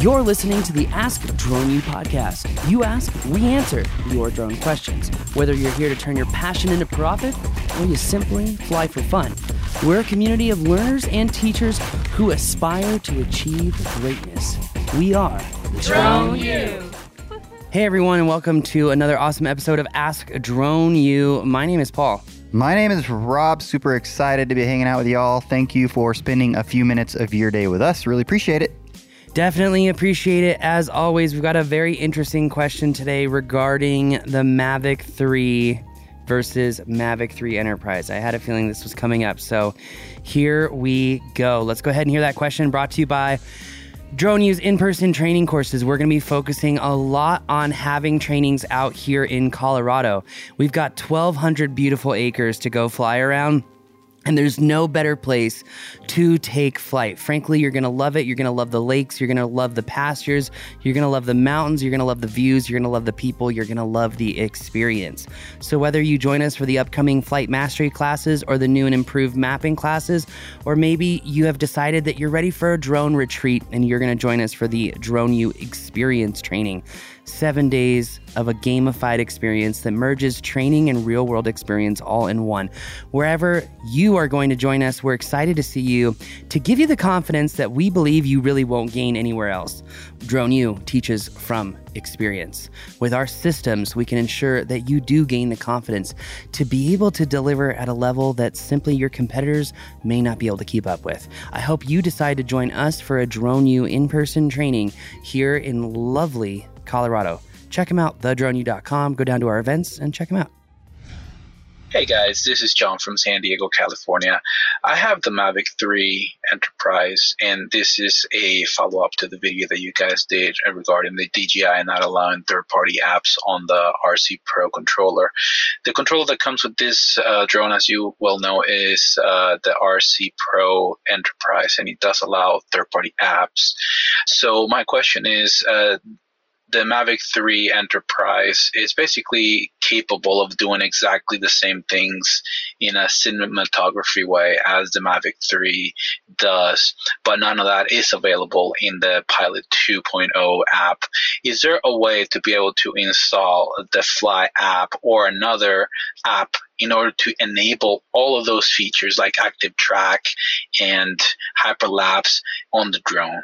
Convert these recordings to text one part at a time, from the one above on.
You're listening to the Ask Drone U podcast. You ask, we answer your drone questions. Whether you're here to turn your passion into profit or you simply fly for fun, we're a community of learners and teachers who aspire to achieve greatness. We are Drone U. Hey everyone, and welcome to another awesome episode of Ask Drone U. My name is Paul. My name is Rob. Super excited to be hanging out with y'all. Thank you for spending a few minutes of your day with us. Really appreciate it. Definitely appreciate it. As always, we've got a very interesting question today regarding the Mavic 3 versus Mavic 3 Enterprise. I had a feeling this was coming up. So here we go. Let's go ahead and hear that question brought to you by Drone U's in person training courses. We're going to be focusing a lot on having trainings out here in Colorado. We've got 1,200 beautiful acres to go fly around. And there's no better place to take flight. Frankly, you're gonna love it. You're gonna love the lakes. You're gonna love the pastures. You're gonna love the mountains. You're gonna love the views. You're gonna love the people. You're gonna love the experience. So, whether you join us for the upcoming flight mastery classes or the new and improved mapping classes, or maybe you have decided that you're ready for a drone retreat and you're gonna join us for the Drone U experience training seven days of a gamified experience that merges training and real world experience all in one. Wherever you are going to join us, we're excited to see you to give you the confidence that we believe you really won't gain anywhere else. Drone U teaches from experience. With our systems, we can ensure that you do gain the confidence to be able to deliver at a level that simply your competitors may not be able to keep up with. I hope you decide to join us for a Drone U in person training here in lovely Colorado. Check them out, thedroneu.com. Go down to our events and check them out. Hey guys, this is John from San Diego, California. I have the Mavic 3 Enterprise, and this is a follow up to the video that you guys did regarding the DJI not allowing third party apps on the RC Pro controller. The controller that comes with this uh, drone, as you well know, is uh, the RC Pro Enterprise, and it does allow third party apps. So, my question is uh, the Mavic 3 Enterprise is basically capable of doing exactly the same things in a cinematography way as the Mavic 3 does, but none of that is available in the Pilot 2.0 app. Is there a way to be able to install the Fly app or another app in order to enable all of those features like active track and hyperlapse on the drone?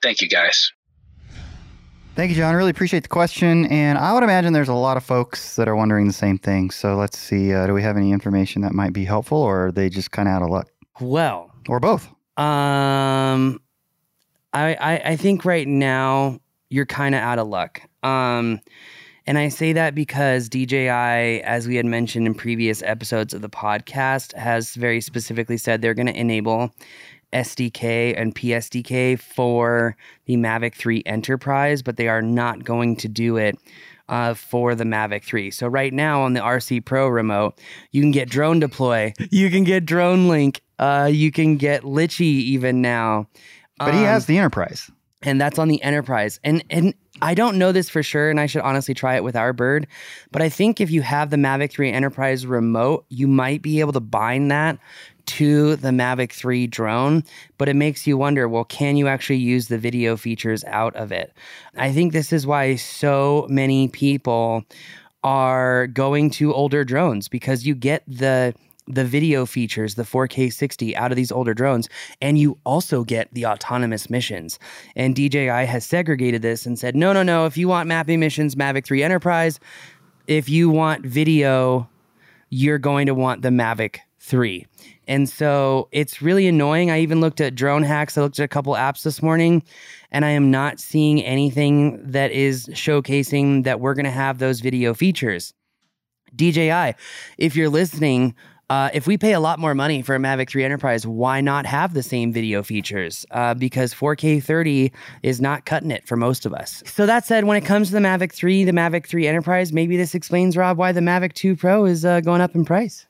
Thank you guys. Thank you, John. Really appreciate the question. And I would imagine there's a lot of folks that are wondering the same thing. So let's see. Uh, do we have any information that might be helpful, or are they just kind of out of luck? Well, or both? Um, I, I, I think right now you're kind of out of luck. Um, and I say that because DJI, as we had mentioned in previous episodes of the podcast, has very specifically said they're going to enable SDK and PSDK for the Mavic 3 Enterprise, but they are not going to do it uh, for the Mavic 3. So right now on the RC Pro remote, you can get DroneDeploy, you can get Dronelink, uh, you can get Litchi even now. But um, he has the Enterprise, and that's on the Enterprise. And and I don't know this for sure, and I should honestly try it with our bird. But I think if you have the Mavic 3 Enterprise remote, you might be able to bind that to the Mavic 3 drone, but it makes you wonder well, can you actually use the video features out of it? I think this is why so many people are going to older drones because you get the the video features, the 4K 60 out of these older drones, and you also get the autonomous missions. And DJI has segregated this and said, no, no, no, if you want mapping missions, Mavic 3 Enterprise. If you want video, you're going to want the Mavic 3. And so it's really annoying. I even looked at drone hacks. I looked at a couple apps this morning, and I am not seeing anything that is showcasing that we're going to have those video features. DJI, if you're listening, uh, if we pay a lot more money for a Mavic 3 Enterprise, why not have the same video features? Uh, because 4K 30 is not cutting it for most of us. So that said, when it comes to the Mavic 3, the Mavic 3 Enterprise, maybe this explains, Rob, why the Mavic 2 Pro is uh, going up in price.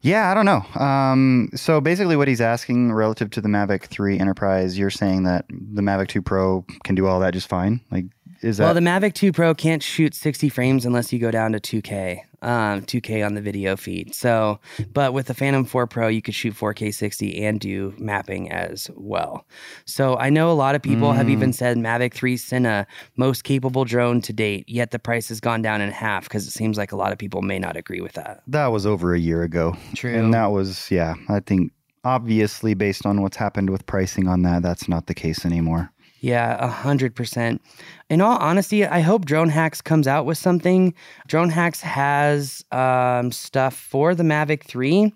Yeah, I don't know. Um, so basically, what he's asking relative to the Mavic 3 Enterprise, you're saying that the Mavic 2 Pro can do all that just fine. Like, is that? Well, the Mavic 2 Pro can't shoot 60 frames unless you go down to 2K. Um, 2K on the video feed. So, but with the Phantom 4 Pro, you could shoot 4K 60 and do mapping as well. So I know a lot of people have even said Mavic 3 Cine most capable drone to date, yet the price has gone down in half because it seems like a lot of people may not agree with that. That was over a year ago. True. And that was, yeah, I think obviously based on what's happened with pricing on that, that's not the case anymore. Yeah, a hundred percent. In all honesty, I hope Drone Hacks comes out with something. Drone Hacks has um, stuff for the Mavic 3,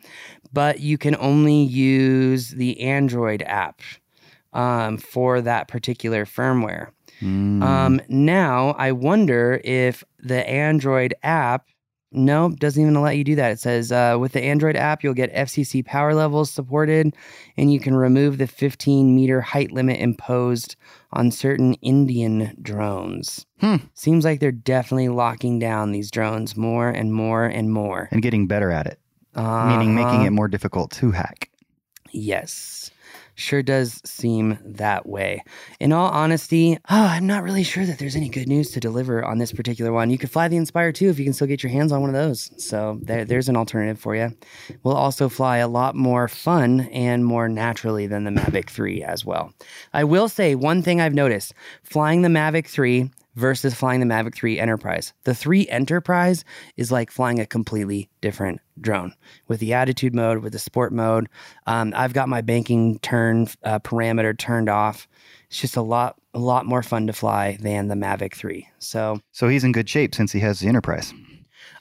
but you can only use the Android app um, for that particular firmware. Mm. Um, now, I wonder if the Android app, no, doesn't even let you do that. It says uh, with the Android app, you'll get FCC power levels supported, and you can remove the 15 meter height limit imposed on certain Indian drones. Hmm. Seems like they're definitely locking down these drones more and more and more. and getting better at it, meaning making Uh-huh. it more difficult to hack. Yes. Sure does seem that way. In all honesty, oh, I'm not really sure that there's any good news to deliver on this particular one. You could fly the Inspire 2 if you can still get your hands on one of those. So there, there's an alternative for you. We'll also fly a lot more fun and more naturally than the Mavic 3 as well. I will say one thing I've noticed flying the Mavic 3 versus flying the Mavic 3 Enterprise. The 3 Enterprise is like flying a completely different drone with the attitude mode, with the sport mode. Um, I've got my banking turn uh, parameter turned off. It's just a lot, a lot more fun to fly than the Mavic 3. So So he's in good shape since he has the Enterprise.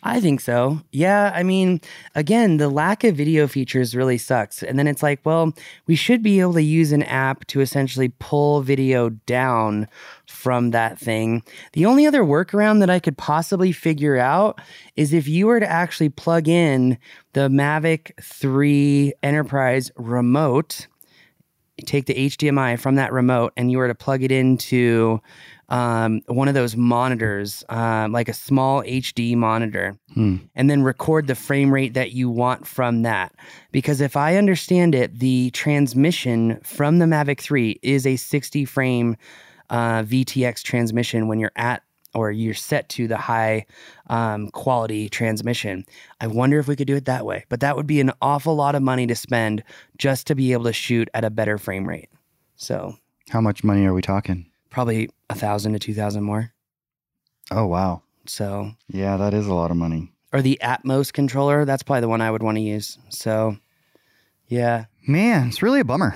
I think so. Yeah. I mean, again, the lack of video features really sucks. And then it's like, well, we should be able to use an app to essentially pull video down from that thing. The only other workaround that I could possibly figure out is if you were to actually plug in the Mavic 3 Enterprise remote, take the HDMI from that remote, and you were to plug it into um, one of those monitors, um, like a SmallHD monitor, Hmm. and then record the frame rate that you want from that. Because if I understand it, the transmission from the Mavic 3 is a 60 frame uh, VTX transmission when you're at or you're set to the high um, quality transmission. I wonder if we could do it that way, but that would be an awful lot of money to spend just to be able to shoot at a better frame rate. So How much money are we talking? Probably a thousand to two thousand more. Oh, wow. So Yeah, that is a lot of money. or the Atomos controller, that's probably the one I would want to use. So yeah. Man, it's really a bummer.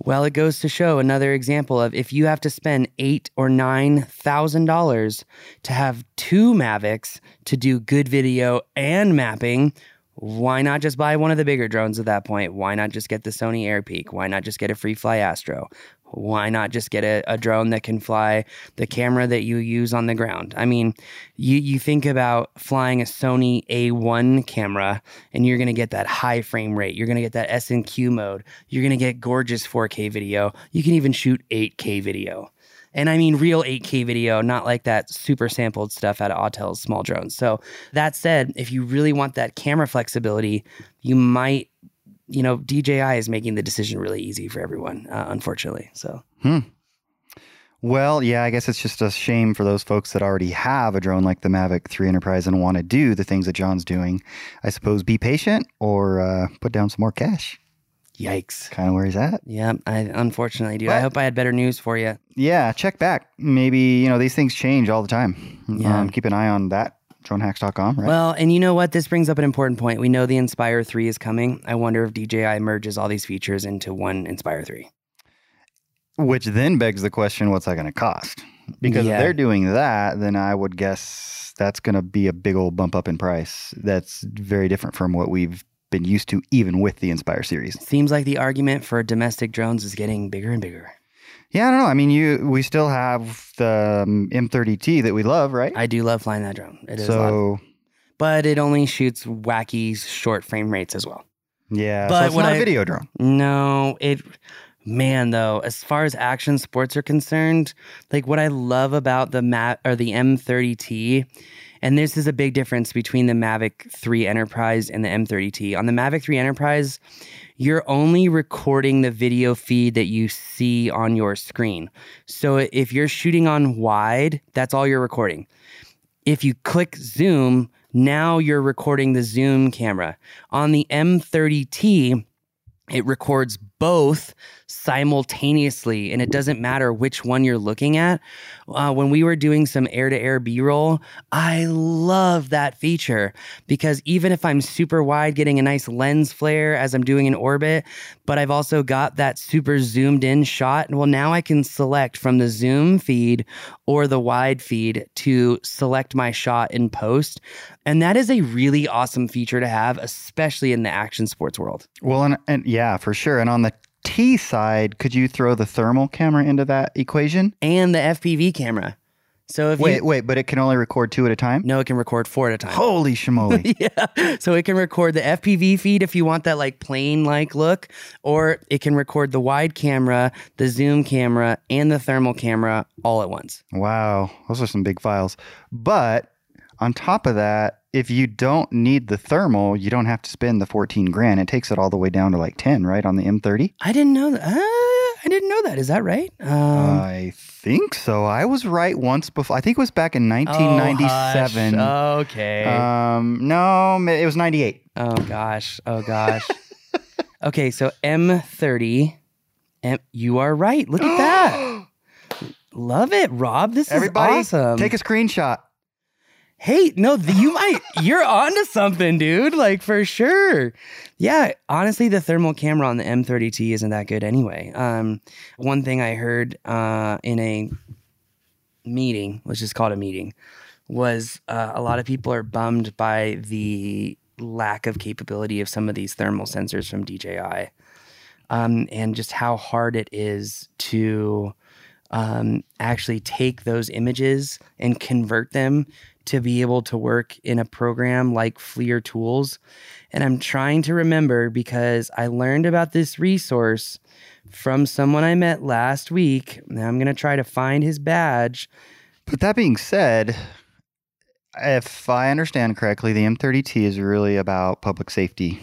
Well, it goes to show another example of if you have to spend eight or nine thousand dollars to have two Mavics to do good video and mapping, why not just buy one of the bigger drones at that point? Why not just get the Sony AirPeak? Why not just get a Freefly Astro? Why not just get a, a drone that can fly the camera that you use on the ground? I mean, you, you think about flying a Sony A1 camera and you're going to get that high frame rate. You're going to get that SNQ mode. You're going to get gorgeous 4K video. You can even shoot 8K video. And I mean real 8K video, not like that super sampled stuff out of Autel's small drones. So that said, if you really want that camera flexibility, you might, you know, DJI is making the decision really easy for everyone, uh, unfortunately. So hmm. Well, yeah, I guess it's just a shame for those folks that already have a drone like the Mavic 3 Enterprise and want to do the things that John's doing. I suppose be patient or uh, put down some more cash. yikes. Kind of where he's at. Yeah, I unfortunately do. I hope I had better news for you. Yeah, check back. Maybe, you know, these things change all the time. Yeah. Um, keep an eye on that, dronehacks.com, right? Well, and you know what? This brings up an important point. We know the Inspire 3 is coming. I wonder if DJI merges all these features into one Inspire 3. Which then begs the question what's that going to cost? Because Yeah. if they're doing that, then I would guess that's going to be a big old bump up in price. That's very different from what we've been used to, even with the Inspire series. Seems like the argument for domestic drones is getting bigger and bigger. Yeah, I don't know. I mean, you we still have the um, M30T that we love, right? I do love flying that drone. It is so But it only shoots wacky short frame rates as well. yeah, But so it's not a I- video drone. No, it man though, as far as action sports are concerned, like what I love about the Mat or the M30T, and this is a big difference between the Mavic 3 Enterprise and the M30T. On the Mavic 3 Enterprise, you're only recording the video feed that you see on your screen. So if you're shooting on wide, that's all you're recording. If you click zoom, Now you're recording the zoom camera. On the M30T, it records both simultaneously and it doesn't matter which one you're looking at. Uh, when we were doing some air-to-air b-roll i love that feature because even if i'm super wide getting a nice lens flare as i'm doing an orbit but i've also got that super zoomed in shot well now i can select from the zoom feed or the wide feed to select my shot in post. And that is a really awesome feature to have especially in the action sports world. Well, and, and yeah, for sure. And on the T side, could you throw the thermal camera into that equation? and the fpv camera so if Wait, you wait, but it can only record two at a time? no it can record four at a time Holy shamoly. yeah. So it can record the FPV feed if you want that like plane like look, or it can record the wide camera, the zoom camera, and the thermal camera all at once. wow. Those are some big files. But on top of that, if you don't need the thermal, you don't have to spend the 14 grand. It takes it all the way down to like 10, right? On the M30? I didn't know that. Uh, I didn't know that. Is that right? Um, I think so. I was right once before. I think it was back in oh, 1997. hush. okay. Um, no, it was 98. oh gosh. Oh gosh. okay. So M30. M- you are right. Look at that. Love it, Rob. This Everybody, is awesome. take a screenshot. Hey, no, th- you might, you're onto something, dude. Like for sure. Yeah, honestly, the thermal camera on the M30T isn't that good anyway. Um, one thing I heard uh, in a meeting, let's just call it a meeting, was uh, a lot of people are bummed by the lack of capability of some of these thermal sensors from DJI, um, and just how hard it is to um, actually take those images and convert them to be able to work in a program like FLIR Tools. And I'm trying to remember because I learned about this resource from someone I met last week. Now I'm going to try to find his badge. But that being said, if I understand correctly, the M30T is really about public safety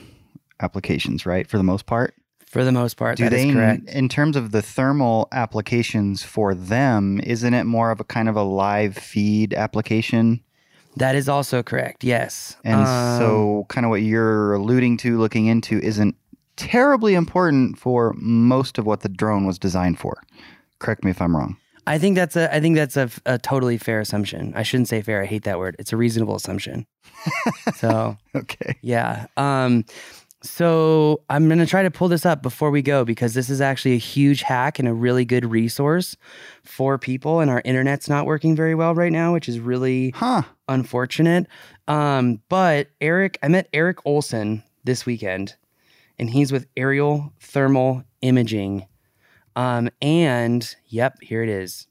applications, right? For the most part. For the most part, Do that is they, correct. in terms of the thermal applications for them, isn't it more of a kind of a live feed application? That is also correct. Yes. And Um, so, kind of what you're alluding to, looking into, isn't terribly important for most of what the drone was designed for. Correct me if I'm wrong. I think that's a I think that's a, a totally fair assumption. I shouldn't say fair. I hate that word. It's a reasonable assumption. so Okay. Yeah. Um, so I'm going to try to pull this up before we go because this is actually a huge hack and a really good resource for people. And our internet's not working very well right now, which is really Huh. unfortunate. Um, but Eric, I met Eric Olson this weekend, and he's with Aerial Thermal Imaging. Um, and yep, here it is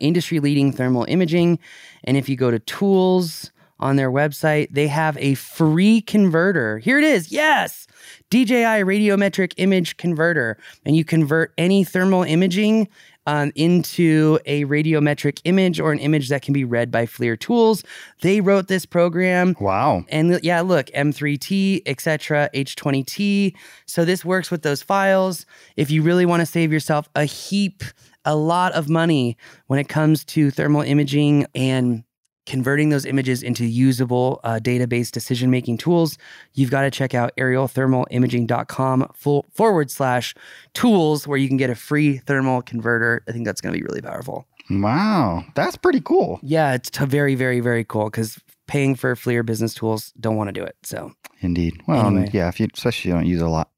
industry leading thermal imaging. And if you go to tools on their website, they have a free converter. Here it is. Yes. DJI radiometric image converter. And you convert any thermal imaging um, into a radiometric image or an image that can be read by FLIR tools. They wrote this program. Wow. And yeah, look, M3T, etc., H20T. So this works with those files. If you really want to save yourself a heap, a lot of money when it comes to thermal imaging and converting those images into usable uh, database decision making tools, you've got to check out aerialthermalimaging.com full, forward slash tools where you can get a free thermal converter. I think that's going to be really powerful. Wow. That's pretty cool. Yeah, it's t- very, very, very cool because paying for FLIR business tools don't want to do it. So Indeed. Well, Anyway. yeah, if you especially if you don't use a lot.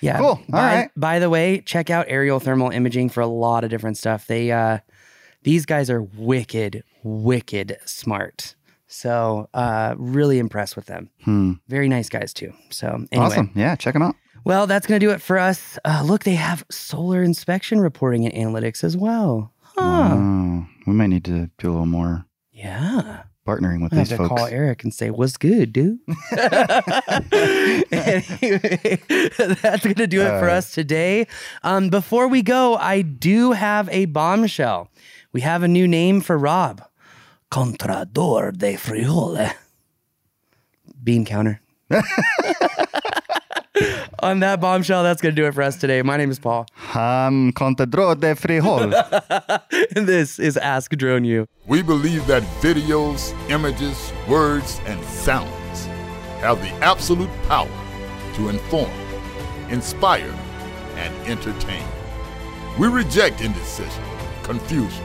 yeah, Cool. All by, right. By the way, check out aerial thermal imaging for a lot of different stuff. They uh, these guys are wicked, wicked smart. So uh, really impressed with them. Hmm. Very nice guys too. So anyway, Awesome. Yeah, check them out. well, that's gonna do it for us. Uh, look, they have solar inspection reporting and analytics as well. Huh. Wow. We might need to do a little more Yeah. partnering with I have these to folks. call Eric and say, "What's good, dude?" anyway, that's gonna do it for Uh. us today. Um, before we go, I do have a bombshell. We have a new name for Rob, Contador de Frijol. Bean counter. On that bombshell, that's going to do it for us today. My name is Paul. I'm Contador de Frijol. and this is Ask Drone U. We believe that videos, images, words, and sounds have the absolute power to inform, inspire, and entertain. We reject indecision, confusion,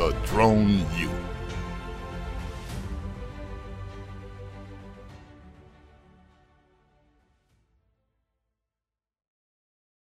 the Drone U.